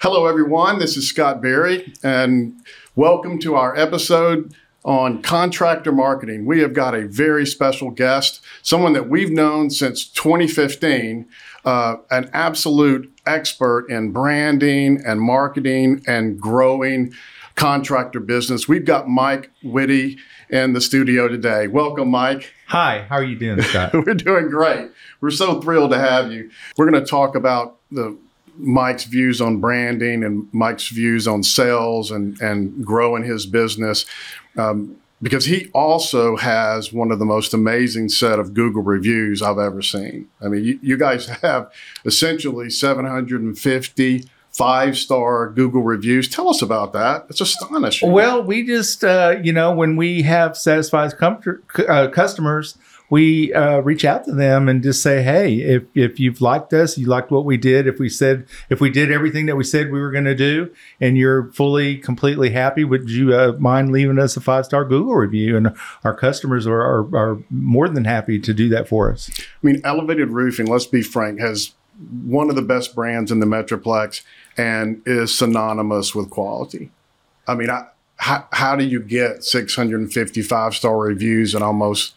Hello, everyone. This is Scott Berry, and welcome to our episode on contractor marketing. We have got a very special guest, someone that we've known since 2015, uh, an absolute expert in branding and marketing and growing contractor business. We've got Mike Witte in the studio today. Welcome, Mike. Hi, how are you doing, Scott? We're doing great. We're so thrilled to have you. We're going to talk about the Mike's views on branding and Mike's views on sales and, and growing his business. Um, because he also has one of the most amazing set of Google reviews I've ever seen. I mean, you, you guys have essentially 750 five star Google reviews. Tell us about that. It's astonishing. Well, we just, uh, you know, when we have satisfied com- uh, customers, we uh, reach out to them and just say, hey, if, if you've liked us, you liked what we did, if we said, if we did everything that we said we were going to do, and you're fully, completely happy, would you uh, mind leaving us a five star Google review? And our customers are, are, are more than happy to do that for us. I mean, Elevated Roofing, let's be frank, has one of the best brands in the Metroplex and is synonymous with quality. I mean, I, how, how do you get 655 star reviews and almost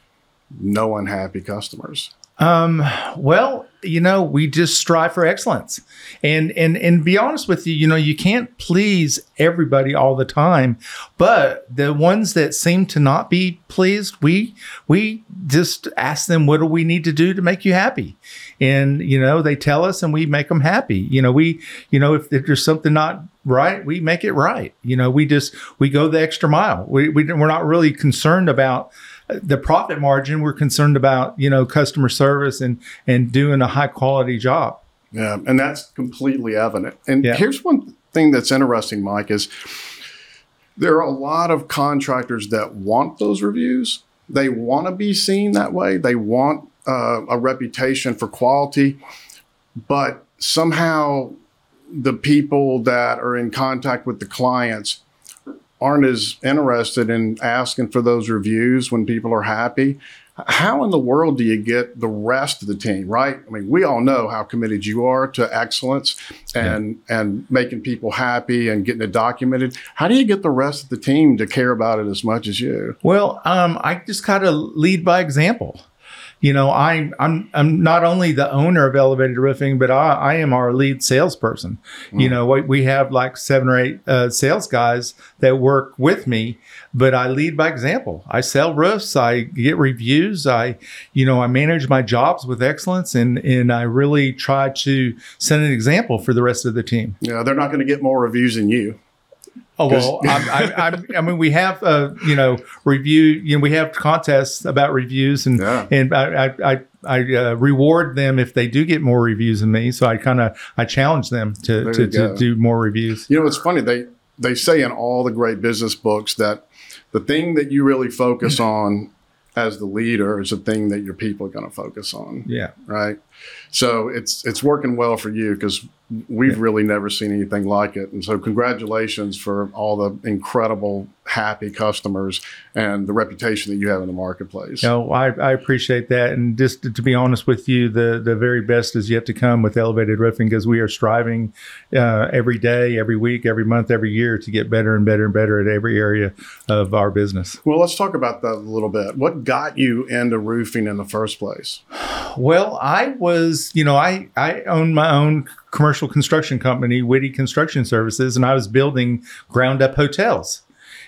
no unhappy customers? Um, well, you know, we just strive for excellence. And and and be honest with you, you know, you can't please everybody all the time, but the ones that seem to not be pleased, we we just ask them what do we need to do to make you happy? And you know, they tell us and we make them happy. You know, we you know, if, if there's something not right, we make it right. You know, we just we go the extra mile. We, we we're not really concerned about the profit margin, we're concerned about you know customer service and and doing a high quality job. Yeah, and that's completely evident. And yeah. here's one thing that's interesting, Mike, is there are a lot of contractors that want those reviews. They want to be seen that way. They want uh, a reputation for quality, but somehow the people that are in contact with the clients aren't as interested in asking for those reviews when people are happy. How in the world do you get the rest of the team, right? I mean, we all know how committed you are to excellence and yeah. and making people happy and getting it documented. How do you get the rest of the team to care about it as much as you? Well, um, I just kind of lead by example you know, I, I'm I'm not only the owner of Elevated Roofing, but I, I am our lead salesperson. Mm. You know, we, we have like seven or eight uh, sales guys that work with me, but I lead by example. I sell roofs, I get reviews, I, you know, I manage my jobs with excellence, and and I really try to set an example for the rest of the team. Yeah, they're not going to get more reviews than you. Oh well, I, I, I, mean, we have uh, you know review. You know, we have contests about reviews, and yeah. and I I, I uh, reward them if they do get more reviews than me. So I kind of I challenge them to to, to do more reviews. You know, it's funny they they say in all the great business books that the thing that you really focus on as the leader is the thing that your people are going to focus on. Yeah. Right. So it's it's working well for you because we've yeah. really never seen anything like it. And so congratulations for all the incredible happy customers and the reputation that you have in the marketplace. No, I, I appreciate that. And just to, to, be honest with you, the, the very best is yet to come with elevated roofing because we are striving uh, every day, every week, every month, every year to get better and better and better at every area of our business. Well, let's talk about that a little bit. What got you into roofing in the first place? Well, I was, you know, I, I own my own commercial construction company, Witte Construction Services, and I was building ground up hotels.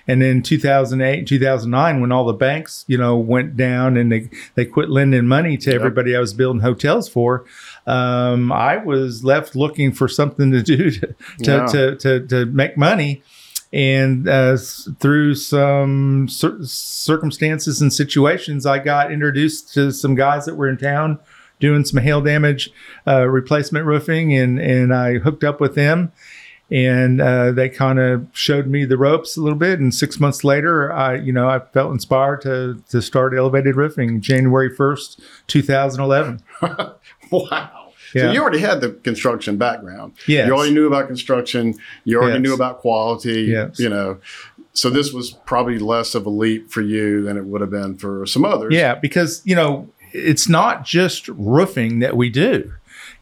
And then 2008, 2009, when all the banks, you know, went down and they, they quit lending money to yep. everybody I was building hotels for, um, I was left looking for something to do to, to, yeah. to, to, to, make money. And uh, through some cir- circumstances and situations, I got introduced to some guys that were in town doing some hail damage uh, replacement roofing, and and I hooked up with them and uh, they kind of showed me the ropes a little bit. And six months later, I, you know, I felt inspired to to start Elevated Roofing, January first, two thousand eleven. wow. Yeah. So you already had the construction background. Yeah. You already knew about construction. You already yes. knew about quality. Yes. You know. So this was probably less of a leap for you than it would have been for some others. Yeah, because you know it's not just roofing that we do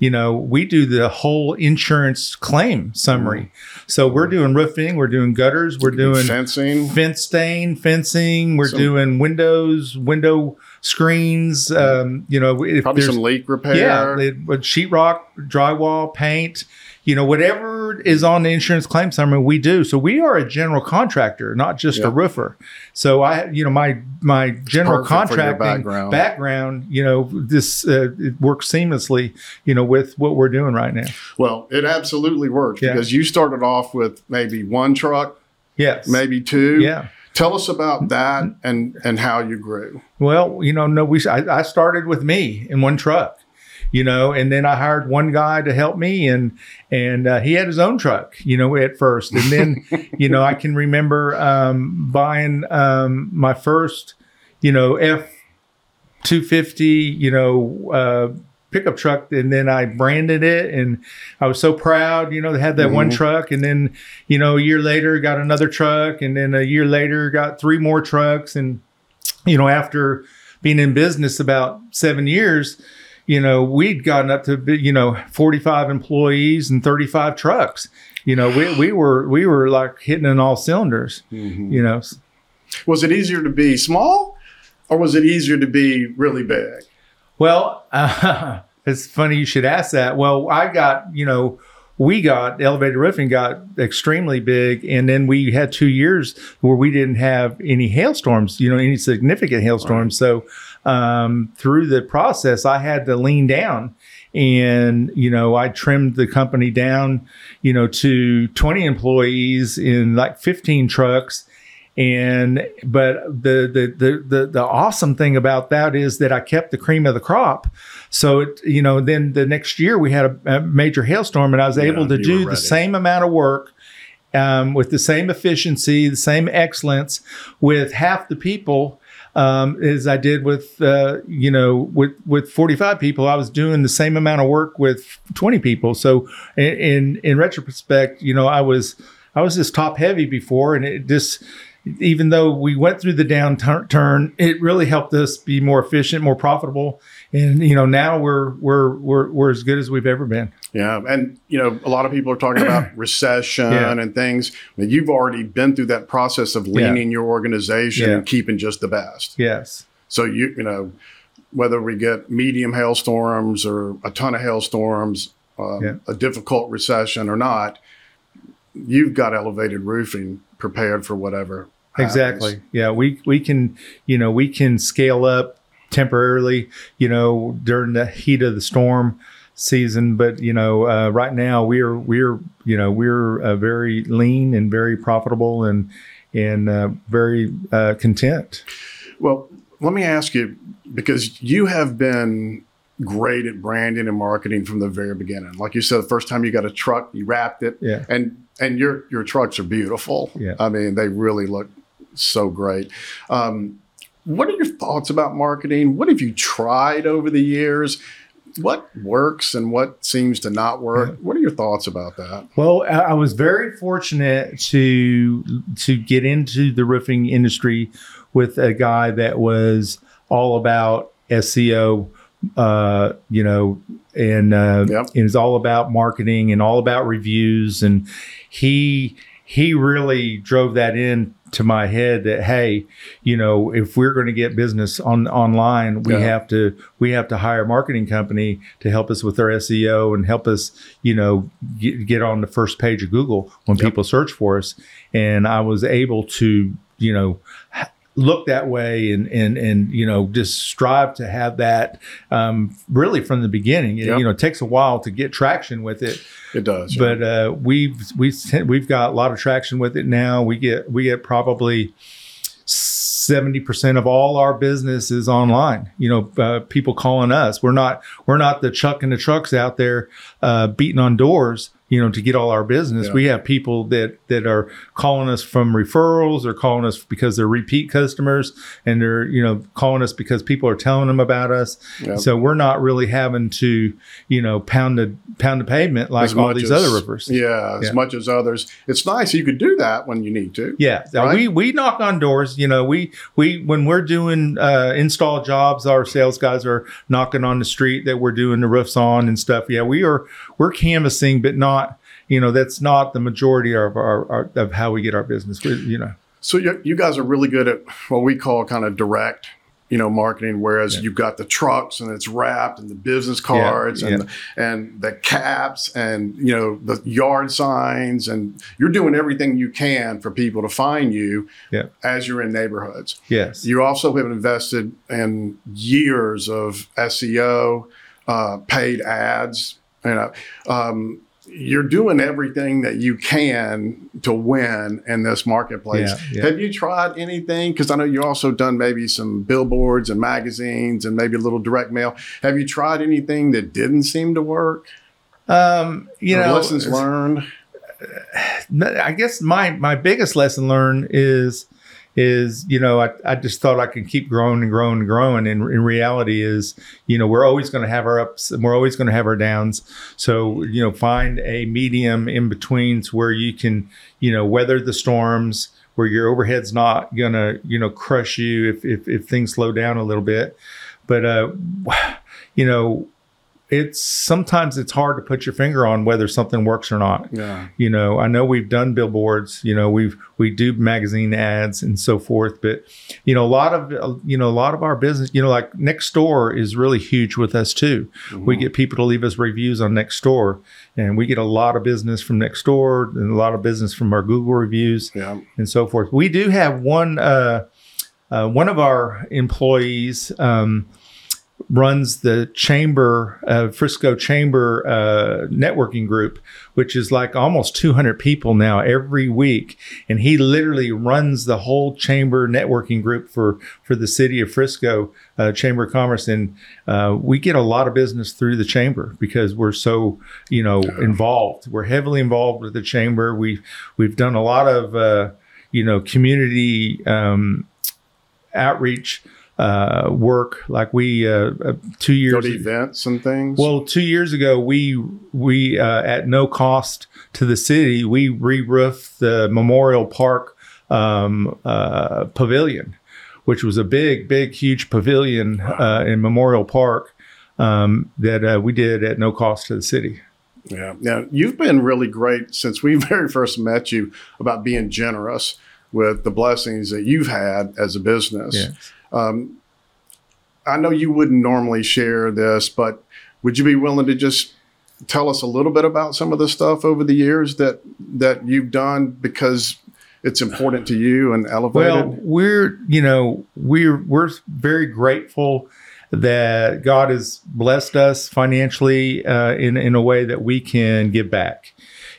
you know, we do the whole insurance claim summary. Mm-hmm. So we're doing roofing, we're doing gutters, we're doing fencing, fence stain, fencing, we're some, doing windows, window screens. Um, you know, if probably some leak repair. Yeah, sheetrock, drywall, paint you know, whatever is on the insurance claim summary, we do. So we are a general contractor, not just yep. a roofer. So I, you know, my my general contracting background. background. you know, this uh, it works seamlessly, you know, with what we're doing right now. Well, it absolutely works yeah. because you started off with maybe one truck, yes, maybe two, yeah. Tell us about that and and how you grew. Well, you know, no, we I, I started with me in one truck you know, and then I hired one guy to help me and, and uh, he had his own truck, you know, at first. And then, you know, I can remember um, buying um, my first, you know, F 250, you know, uh, pickup truck and then I branded it and I was so proud, you know, they had that mm-hmm. one truck and then, you know, a year later got another truck and then a year later got three more trucks and you know, after being in business about 7 years, you know, we'd gotten up to you know 45 employees and 35 trucks. You know, we, we were we were like hitting on all cylinders. Mm-hmm. You know, was it easier to be small, or was it easier to be really big? Well, uh, it's funny you should ask that. Well, I got you know we got elevated roofing got extremely big and then we had two years where we didn't have any hailstorms you know any significant hailstorms right. so um, through the process, I had to lean down and you know i trimmed the company down you know to 20 employees in like 15 trucks and but the, the the the the awesome thing about that is that i kept the cream of the crop so it you know then the next year we had a, a major hailstorm and i was yeah, able to do the same amount of work um, with the same efficiency the same excellence with half the people um, as I did with uh, you know with with 45 people. I was doing the same amount of work with 20 people. So in in, in retrospect, you know, I was I was just top heavy before, and it just even though we went through the downturn, it really helped us be more efficient, more profitable, and you know now we're we're we're we're as good as we've ever been. Yeah, and you know a lot of people are talking about recession yeah. and things. I mean, you've already been through that process of leaning yeah. your organization yeah. and keeping just the best. Yes. So you you know whether we get medium hailstorms or a ton of hailstorms, um, a difficult recession or not, you've got elevated roofing prepared for whatever. Happens. Exactly. Yeah, we we can you know we can scale up temporarily. You know during the heat of the storm season, but you know uh, right now we're we're you know we're uh, very lean and very profitable and and uh, very uh, content. Well, let me ask you because you have been great at branding and marketing from the very beginning. Like you said, the first time you got a truck, you wrapped it, yeah, and and your your trucks are beautiful. Yeah. I mean, they really look so great. Um, what are your thoughts about marketing? What have you tried over the years? What works and what seems to not work? What are your thoughts about that? Well, I was very fortunate to to get into the roofing industry with a guy that was all about SEO uh, you know, and uh, yep. it was all about marketing and all about reviews. And he he really drove that in to my head that hey, you know, if we're going to get business on online, we yeah. have to we have to hire a marketing company to help us with our SEO and help us, you know, get, get on the first page of Google when yep. people search for us. And I was able to, you know look that way and and and you know just strive to have that um, really from the beginning. It, yep. You know, it takes a while to get traction with it. It does, but yeah. uh, we've we've we've got a lot of traction with it now. We get we get probably. 70% of all our business is online you know uh, people calling us we're not we're not the chuck and the trucks out there uh, beating on doors you know, to get all our business. Yeah. We have people that that are calling us from referrals or calling us because they're repeat customers and they're, you know, calling us because people are telling them about us. Yep. So we're not really having to, you know, pound the pound the pavement like as all these as, other roofers. Yeah, as yeah. much as others. It's nice you could do that when you need to. Yeah. Right? We we knock on doors, you know, we we when we're doing uh, install jobs, our sales guys are knocking on the street that we're doing the roofs on and stuff. Yeah, we are we're canvassing, but not you know that's not the majority of our, our of how we get our business. You know. So you, you guys are really good at what we call kind of direct you know marketing whereas yeah. you've got the trucks and it's wrapped and the business cards yeah, and. The, and the caps and you know the yard signs and you're doing everything you can for people to find you as you're in neighborhoods yes you also have invested in years of seo uh, paid ads you know um, you're doing everything that you can to win in this marketplace. Yeah, yeah. Have you tried anything? Because I know you also done maybe some billboards and magazines and maybe a little direct mail. Have you tried anything that didn't seem to work? Um, you or know, lessons learned. I guess my my biggest lesson learned is is you know I, I just thought I could keep growing and growing and growing. And in reality is you know we're always going to have our ups and we're always going to have our downs. So you know find a medium in between where you can you know weather the storms where your overhead's not going to you know crush you if, if if things slow down a little bit. But uh you know it's sometimes it's hard to put your finger on whether something works or not. Yeah. You know, I know we've done billboards, you know, we've we do magazine ads and so forth, but you know, a lot of you know, a lot of our business, you know, like Nextdoor is really huge with us too. Mm-hmm. We get people to leave us reviews on Nextdoor and we get a lot of business from Nextdoor and a lot of business from our Google reviews yeah. and so forth. We do have one uh, uh, one of our employees um, runs the chamber uh, frisco chamber uh, networking group which is like almost 200 people now every week. And he literally runs the whole chamber networking group for for the city of frisco uh, chamber of commerce. And uh, we get a lot of business through the chamber because we're so you know involved. We're heavily involved with the chamber. We've we've done a lot of uh, you know community um, outreach uh, work. Like we uh, uh, two years events and things. Well, two years ago, we we uh, at no cost to the city, we re-roofed the Memorial Park um, uh, pavilion, which was a big, big, huge pavilion uh, in Memorial Park um, that we did at no cost to the city. Yeah. Now, you've been really great since we very first met you about being generous with the blessings that you've had as a business. Yes. Um, I know you wouldn't normally share this, but would you be willing to just tell us a little bit about some of the stuff over the years that that you've done because it's important to you and elevated? Well, we're you know we're we're very grateful that God has blessed us financially uh, in in a way that we can give back.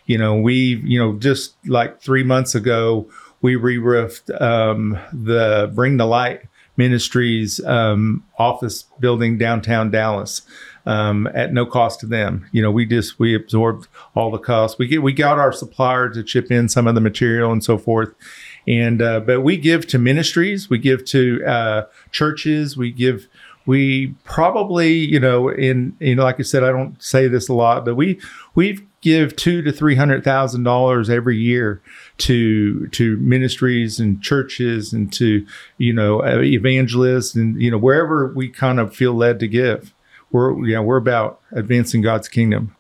You know, we you know just like three months ago we re-roofed um, the Bring the Light Ministries um, office building downtown Dallas um, at no cost to them. You know, we just we absorbed all the costs. We get we got our supplier to chip in some of the material and so forth. And uh, but we give to ministries, we give to uh, churches, we give we probably you know in you know like I said I don't say this a lot, but we we give two to three hundred thousand dollars every year to to ministries and churches and to you know evangelists and you know wherever we kind of feel led to give. We're yeah we're about advancing god's kingdom.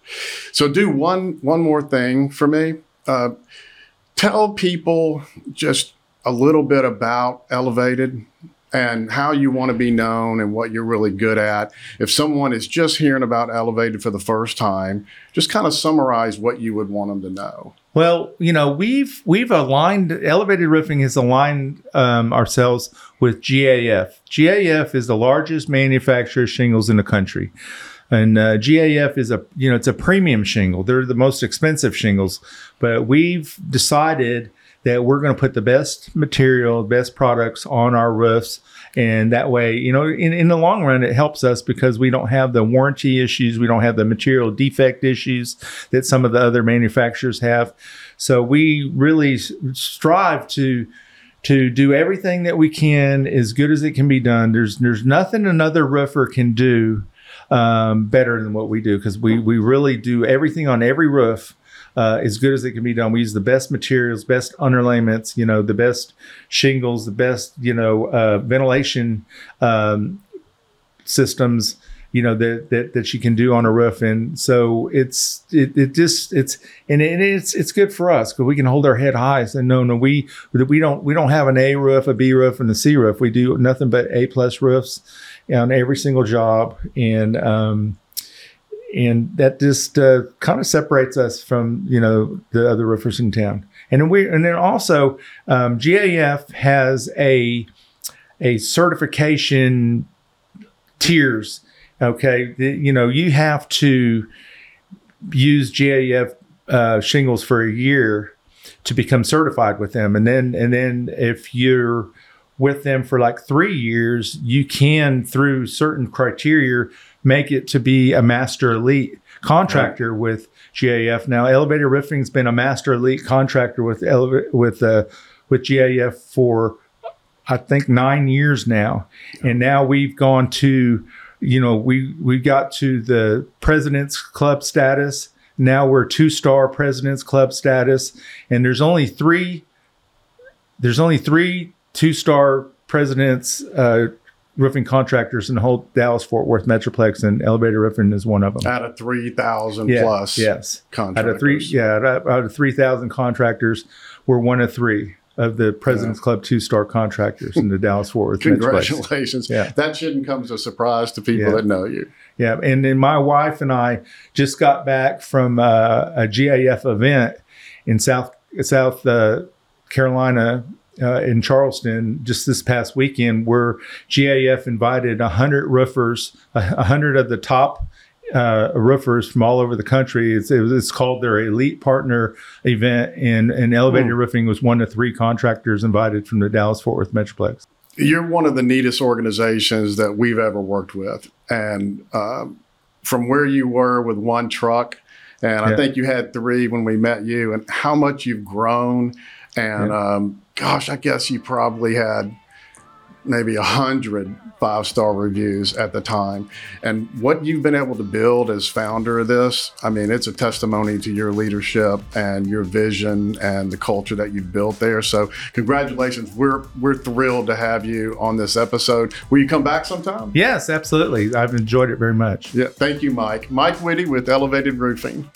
So do one one more thing for me. Uh, tell people just a little bit about elevated and how you want to be known and what you're really good at. If someone is just hearing about Elevated for the first time, just kind of summarize what you would want them to know. Well, you know, we've we've aligned Elevated Roofing has aligned um, ourselves with GAF. GAF is the largest manufacturer of shingles in the country. And uh, GAF is a you know it's a premium shingle. They're the most expensive shingles, but we've decided that we're going to put the best material, best products on our roofs. And that way, you know, in, in the long run, it helps us because we don't have the warranty issues. We don't have the material defect issues that some of the other manufacturers have. So we really strive to to do everything that we can as good as it can be done. There's there's nothing another roofer can do um, better than what we do because we we really do everything on every roof uh, as good as it can be done. We use the best materials, best underlayments, you know, the best shingles, the best you know uh, ventilation um, systems you know that that that you can do on a roof. And so it's it, it just it's and it, it's it's good for us because we can hold our head high and say, no no we we don't we don't have an a roof a b roof and a c roof. We do nothing but a plus roofs on every single job. And um and that just uh, kind of separates us from you know the other roofers in town. And we and then also um, GAF has a a certification tiers Okay, you know you have to use GAF uh, shingles for a year to become certified with them, and then and then if you're with them for like three years, you can through certain criteria make it to be a master elite contractor right. with GAF. Now, Elevated Roofing's been a master elite contractor with with uh, with GAF for I think nine years now, and now we've gone to you know, we we got to the President's Club status. Now we're two star President's Club status, and there's only three. There's only three two star Presidents uh, roofing contractors in the whole Dallas Fort Worth Metroplex, and Elevated Roofing is one of them. Out of three thousand yeah, plus, yes, contractors. Out of three, yeah, out of three thousand contractors, we're one of three of the President's yeah. Club two star contractors in the Dallas Fort Worth. Congratulations! Yeah. That shouldn't come as a surprise to people yeah. that know you. Yeah, and then my wife and I just got back from uh, a GAF event in South South uh, Carolina uh, in Charleston just this past weekend, where GAF invited hundred roofers, hundred of the top uh, roofers from all over the country. It's, it was, it's called their elite partner event, and, and Elevated mm. Roofing was one of three contractors invited from the Dallas Fort Worth Metroplex. You're one of the neatest organizations that we've ever worked with, and um, from where you were with one truck, and yeah. I think you had three when we met you, and how much you've grown, and yeah. um, gosh, I guess you probably had maybe a hundred five star reviews at the time. And what you've been able to build as founder of this, I mean, it's a testimony to your leadership and your vision and the culture that you've built there. So congratulations. We're we're thrilled to have you on this episode. Will you come back sometime? Yes, absolutely. I've enjoyed it very much. Yeah. Thank you, Mike. Mike Witte with Elevated Roofing.